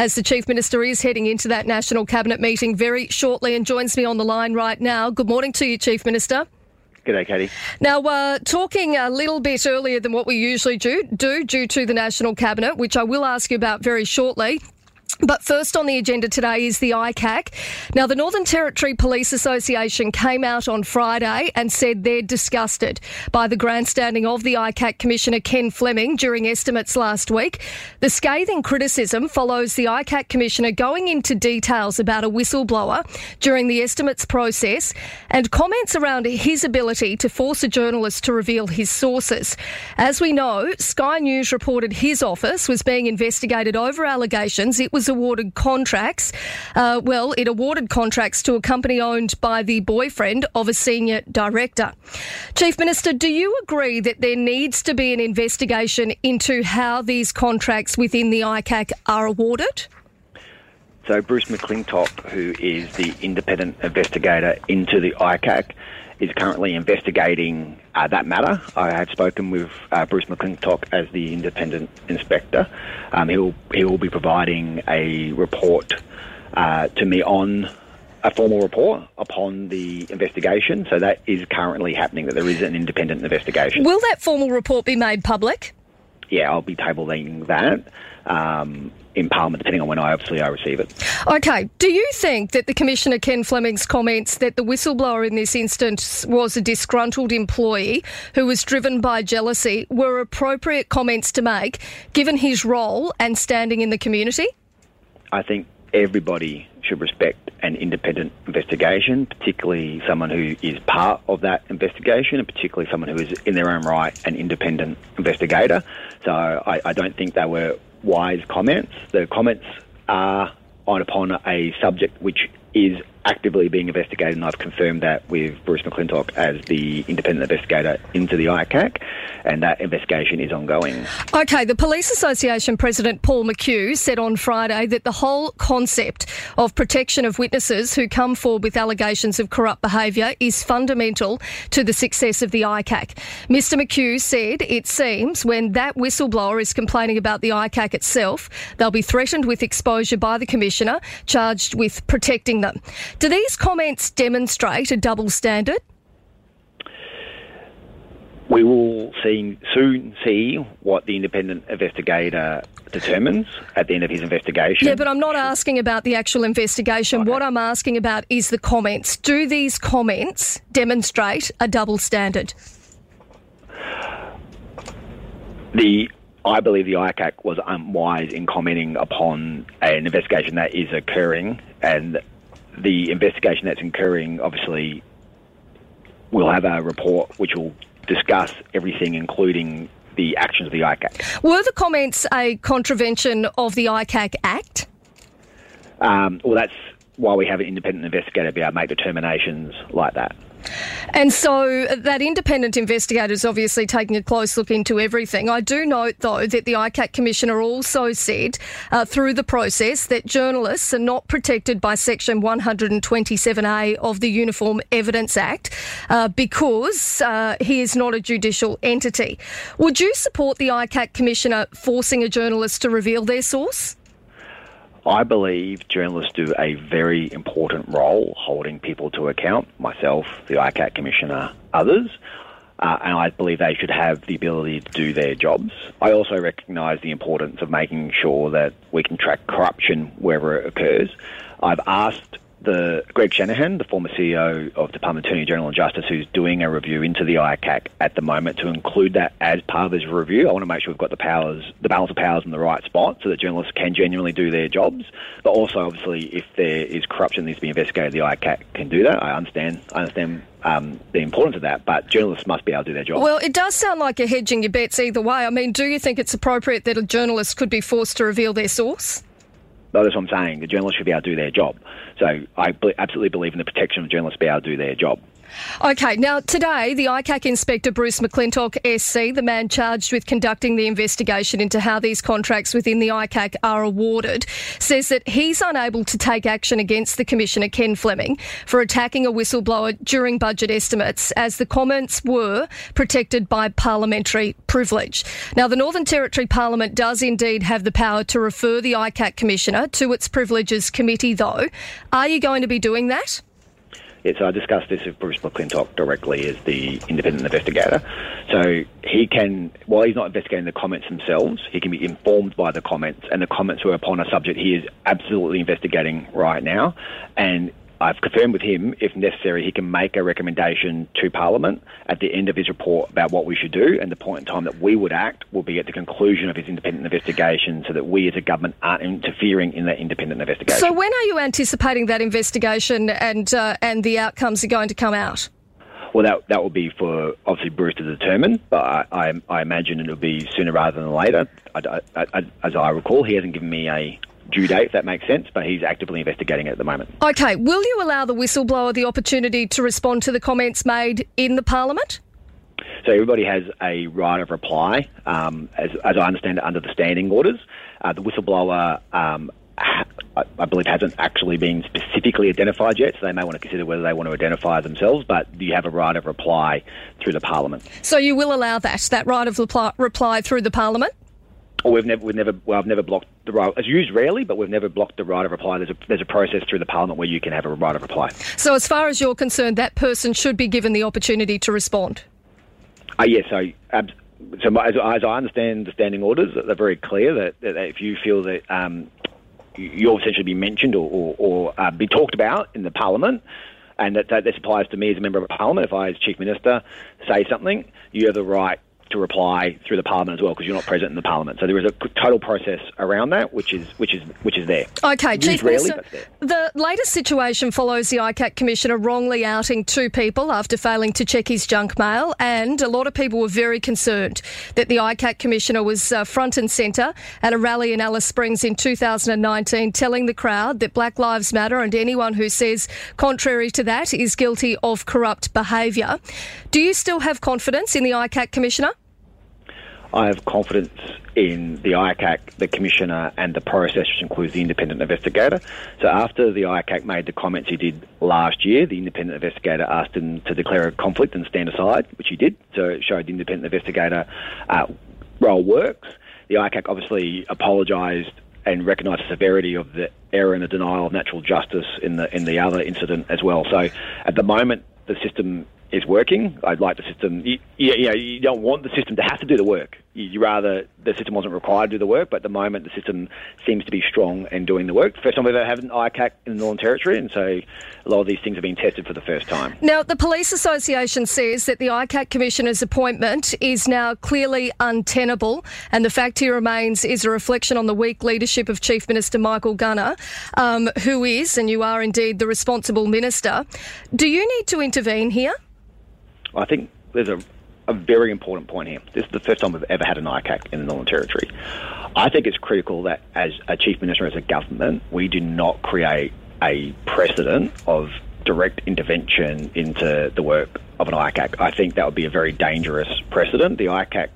as the Chief Minister is heading into that National Cabinet meeting very shortly and joins me on the line right now. Good morning to you, Chief Minister. G'day, Katie. Now, uh, talking a little bit earlier than what we usually do, do due to the National Cabinet, which I will ask you about very shortly. But first on the agenda today is the ICAC. Now, the Northern Territory Police Association came out on Friday and said they're disgusted by the grandstanding of the ICAC Commissioner Ken Fleming during estimates last week. The scathing criticism follows the ICAC Commissioner going into details about a whistleblower during the estimates process and comments around his ability to force a journalist to reveal his sources. As we know, Sky News reported his office was being investigated over allegations it was awarded contracts. Uh, well, it awarded contracts to a company owned by the boyfriend of a senior director. Chief Minister, do you agree that there needs to be an investigation into how these contracts within the ICAC are awarded? So, Bruce McClintock, who is the independent investigator into the ICAC, is currently investigating uh, that matter. I have spoken with uh, Bruce McClintock as the independent inspector. Um, he will he will be providing a report uh, to me on a formal report upon the investigation. So that is currently happening. That there is an independent investigation. Will that formal report be made public? Yeah, I'll be tabling that. Um, in Parliament, depending on when I obviously I receive it. Okay. Do you think that the Commissioner Ken Fleming's comments that the whistleblower in this instance was a disgruntled employee who was driven by jealousy were appropriate comments to make, given his role and standing in the community? I think everybody should respect an independent investigation, particularly someone who is part of that investigation, and particularly someone who is in their own right an independent investigator. So I, I don't think they were wise comments. The comments are on upon a subject which is actively being investigated, and I've confirmed that with Bruce McClintock as the independent investigator into the ICAC, and that investigation is ongoing. Okay, the Police Association President Paul McCue said on Friday that the whole concept of protection of witnesses who come forward with allegations of corrupt behaviour is fundamental to the success of the ICAC. Mr McCue said it seems when that whistleblower is complaining about the ICAC itself, they'll be threatened with exposure by the Commissioner charged with protecting them. Do these comments demonstrate a double standard? We will see, soon see what the independent investigator determines at the end of his investigation. Yeah, but I'm not asking about the actual investigation. Okay. What I'm asking about is the comments. Do these comments demonstrate a double standard? The I believe the ICAC was unwise in commenting upon an investigation that is occurring, and the investigation that's occurring obviously we'll have a report which will discuss everything, including the actions of the ICAC. Were the comments a contravention of the ICAC Act? Um, well, that's why we have an independent investigator be able to make determinations like that. And so that independent investigator is obviously taking a close look into everything. I do note, though, that the ICAC Commissioner also said uh, through the process that journalists are not protected by Section 127A of the Uniform Evidence Act uh, because uh, he is not a judicial entity. Would you support the ICAC Commissioner forcing a journalist to reveal their source? I believe journalists do a very important role holding people to account, myself, the ICAC Commissioner, others. Uh, and I believe they should have the ability to do their jobs. I also recognise the importance of making sure that we can track corruption wherever it occurs. I've asked the Greg Shanahan, the former CEO of the Department of Attorney General and Justice, who's doing a review into the ICAC at the moment, to include that as part of his review. I want to make sure we've got the powers, the balance of powers in the right spot, so that journalists can genuinely do their jobs. But also, obviously, if there is corruption that needs to be investigated, the ICAC can do that. I understand. I understand um, the importance of that, but journalists must be able to do their job. Well, it does sound like you're hedging your bets either way. I mean, do you think it's appropriate that a journalist could be forced to reveal their source? No, That's what I'm saying. The journalists should be able to do their job. So I absolutely believe in the protection of journalists to be able to do their job. Okay, now today, the ICAC inspector Bruce McClintock SC, the man charged with conducting the investigation into how these contracts within the ICAC are awarded, says that he's unable to take action against the Commissioner Ken Fleming for attacking a whistleblower during budget estimates, as the comments were protected by parliamentary privilege. Now, the Northern Territory Parliament does indeed have the power to refer the ICAC Commissioner to its Privileges Committee, though. Are you going to be doing that? Yeah, so I discussed this with Bruce McClintock directly as the independent investigator. So he can, while he's not investigating the comments themselves, he can be informed by the comments, and the comments were upon a subject he is absolutely investigating right now. And I've confirmed with him, if necessary, he can make a recommendation to Parliament at the end of his report about what we should do, and the point in time that we would act will be at the conclusion of his independent investigation so that we as a government aren't interfering in that independent investigation. So, when are you anticipating that investigation and, uh, and the outcomes are going to come out? Well, that that will be for obviously Bruce to determine, but I, I, I imagine it'll be sooner rather than later. I, I, as I recall, he hasn't given me a due date, if that makes sense, but he's actively investigating it at the moment. Okay, will you allow the whistleblower the opportunity to respond to the comments made in the Parliament? So everybody has a right of reply, um, as, as, I understand it, under the standing orders. Uh, the whistleblower, um, ha- I believe, hasn't actually been specifically identified yet, so they may want to consider whether they want to identify themselves, but you have a right of reply through the Parliament. So you will allow that, that right of reply, reply through the Parliament? Or we've never, we've never, well, I've never blocked the right. It's used rarely, but we've never blocked the right of reply. There's a, there's a process through the Parliament where you can have a right of reply. So, as far as you're concerned, that person should be given the opportunity to respond. Uh, yes. so, so as, as, I understand the standing orders, they're very clear that, that if you feel that um, you'll essentially be mentioned or, or, or uh, be talked about in the Parliament, and that, that this applies to me as a member of Parliament, if I, as Chief Minister, say something, you have the right to reply through the parliament as well because you're not present in the parliament. So there is a total process around that, which is which is which is there. Okay, Used Chief rarely, Minister, the latest situation follows the ICAC commissioner wrongly outing two people after failing to check his junk mail, and a lot of people were very concerned that the ICAC commissioner was uh, front and centre at a rally in Alice Springs in 2019, telling the crowd that Black Lives Matter and anyone who says contrary to that is guilty of corrupt behaviour. Do you still have confidence in the ICAC commissioner? I have confidence in the ICAC, the Commissioner, and the process, which includes the independent investigator. So after the ICAC made the comments he did last year, the independent investigator asked him to declare a conflict and stand aside, which he did. So it showed the independent investigator uh, role works. The ICAC obviously apologised and recognised the severity of the error and the denial of natural justice in the in the other incident as well. So at the moment, the system is working. I'd like the system. You, you, know, you don't want the system to have to do the work. You rather the system wasn't required to do the work, but at the moment the system seems to be strong and doing the work. First time we've ever had an ICAC in the Northern Territory, and so a lot of these things have been tested for the first time. Now, the Police Association says that the ICAC Commissioner's appointment is now clearly untenable, and the fact he remains is a reflection on the weak leadership of Chief Minister Michael Gunner, um, who is, and you are indeed, the responsible minister. Do you need to intervene here? I think there's a, a very important point here. This is the first time we've ever had an ICAC in the Northern Territory. I think it's critical that as a Chief Minister, as a government, we do not create a precedent of direct intervention into the work of an ICAC. I think that would be a very dangerous precedent. The ICAC's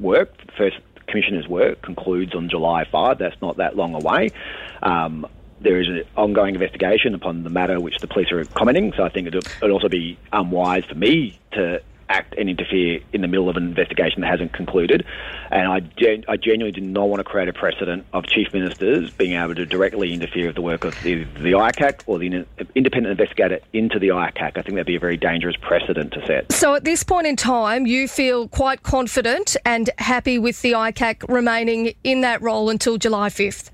work, the first Commissioner's work, concludes on July 5. That's not that long away. Um, there is an ongoing investigation upon the matter which the police are commenting, so I think it would also be unwise for me to act and interfere in the middle of an investigation that hasn't concluded. And I, gen- I genuinely do not want to create a precedent of chief ministers being able to directly interfere with the work of the, the ICAC or the independent investigator into the ICAC. I think that'd be a very dangerous precedent to set. So at this point in time, you feel quite confident and happy with the ICAC remaining in that role until July 5th?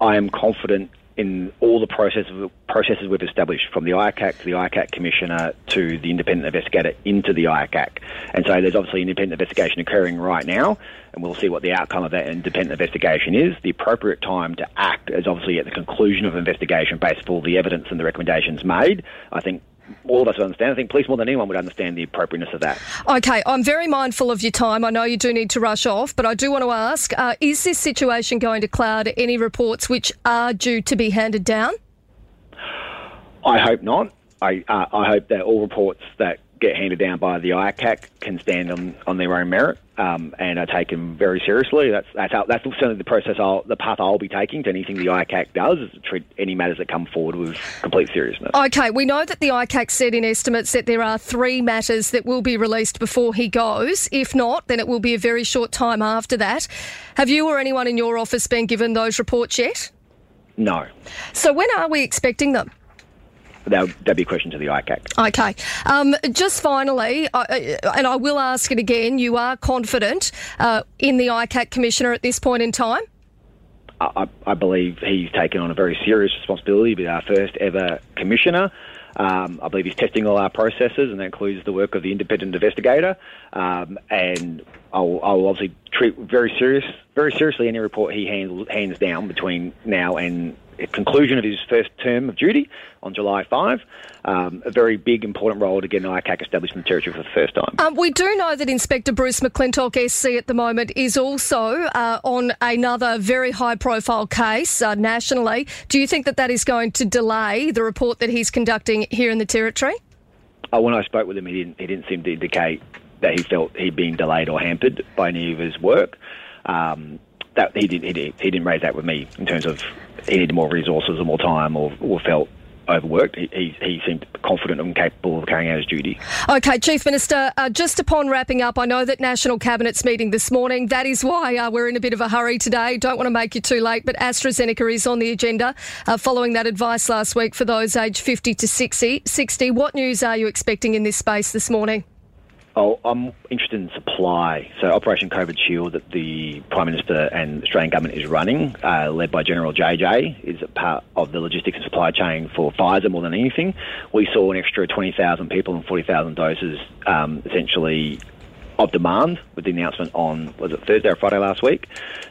I am confident in all the processes, processes we've established, from the ICAC to the ICAC Commissioner to the independent investigator into the ICAC. And so there's obviously an independent investigation occurring right now, and we'll see what the outcome of that independent investigation is. The appropriate time to act is obviously at the conclusion of investigation based on all the evidence and the recommendations made. I think all of us would understand. I think police more than anyone would understand the appropriateness of that. Okay, I'm very mindful of your time. I know you do need to rush off, but I do want to ask uh, is this situation going to cloud any reports which are due to be handed down? I hope not. I, uh, I hope that all reports that get handed down by the ICAC can stand on, on their own merit um, and are taken very seriously. That's that's, how, that's certainly the process, I'll, the path I'll be taking to anything the ICAC does is to treat any matters that come forward with complete seriousness. Okay, we know that the ICAC said in estimates that there are three matters that will be released before he goes. If not, then it will be a very short time after that. Have you or anyone in your office been given those reports yet? No. So when are we expecting them? That would be a question to the ICAC. Okay. Um, just finally, I, and I will ask it again, you are confident uh, in the ICAC Commissioner at this point in time? I, I, believe he's taken on a very serious responsibility to be our first ever Commissioner. Um, I believe he's testing all our processes, and that includes the work of the independent investigator. Um, and I'll, I'll, obviously treat very serious, very seriously any report he hands, hands down between now and conclusion of his first term of duty on July 5. Um, a very big, important role to get an ICAC established in the Territory for the first time. Um, we do know that Inspector Bruce McClintock SC at the moment is also uh, on another very high profile case uh, nationally. Do you think that that is going to delay the report that he's conducting here in the Territory? Uh, when I spoke with him, he didn't, he didn't seem to indicate that he felt he'd been delayed or hampered by any of his work. Um, that he, did, he, did, he didn't raise that with me in terms of he needed more resources or more time or, or felt overworked. He, he, he, seemed confident and capable of carrying out his duty. Okay, Chief Minister, uh, just upon wrapping up, I know that National Cabinet's meeting this morning. That is why uh, we're in a bit of a hurry today. Don't want to make you too late, but AstraZeneca is on the agenda uh, following that advice last week for those aged 50 to 60. 60. What news are you expecting in this space this morning? Oh, I'm interested in supply. So Operation COVID Shield that the Prime Minister and Australian Government is running, uh, led by General JJ, is a part of the logistics and supply chain for Pfizer more than anything. We saw an extra 20,000 people and 40,000 doses um, essentially of demand with the announcement on, was it Thursday or Friday last week?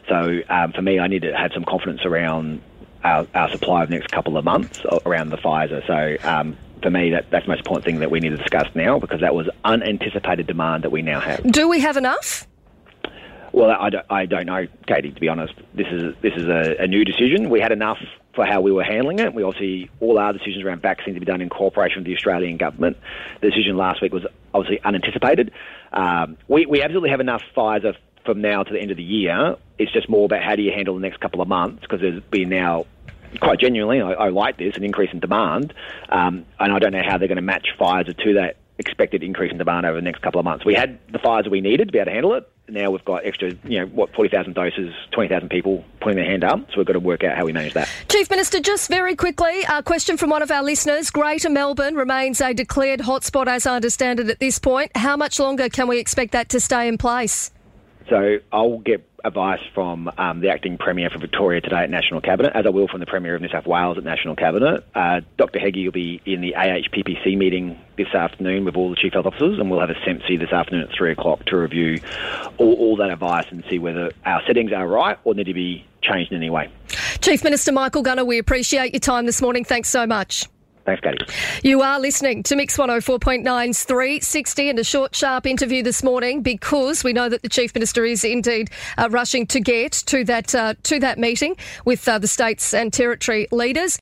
So um, for me, I need to have some confidence around our, our, supply of the next couple of months around the Pfizer. So um, for me, that, that's the most important thing that we need to discuss now because that was unanticipated demand that we now have. Do we have enough? Well, I don't, I don't know, Katie. To be honest, this is this is a, a, new decision. We had enough for how we were handling it. We obviously all our decisions around vaccine to be done in cooperation with the Australian government. The decision last week was obviously unanticipated. Um, we we absolutely have enough Pfizer from now to the end of the year. It's just more about how do you handle the next couple of months because there's been now quite genuinely, I, I like this, an increase in demand, um, and I don't know how they're going to match Pfizer to that expected increase in demand over the next couple of months. We had the Pfizer we needed to be able to handle it. Now we've got extra, you know, what, 40,000 doses, 20,000 people putting their hand up. So we've got to work out how we manage that. Chief Minister, just very quickly, a question from one of our listeners. Greater Melbourne remains a declared hotspot, as I understand it, at this point. How much longer can we expect that to stay in place? So I'll get advice from um, the acting Premier for Victoria today at National Cabinet, as I will from the Premier of New South Wales at National Cabinet. Uh, Dr Heggie will be in the AHPPC meeting this afternoon with all the Chief Health Officers, and we'll have a SEMSI this afternoon at 3 o'clock to review all, all that advice and see whether our settings are right or need to be changed in any way. Chief Minister Michael Gunner, we appreciate your time this morning. Thanks so much. Thanks, Katie. You are listening to Mix 104.9's 360 and a short, sharp interview this morning because we know that the Chief Minister is indeed uh, rushing to get to that uh, to that meeting with uh, the states and territory leaders.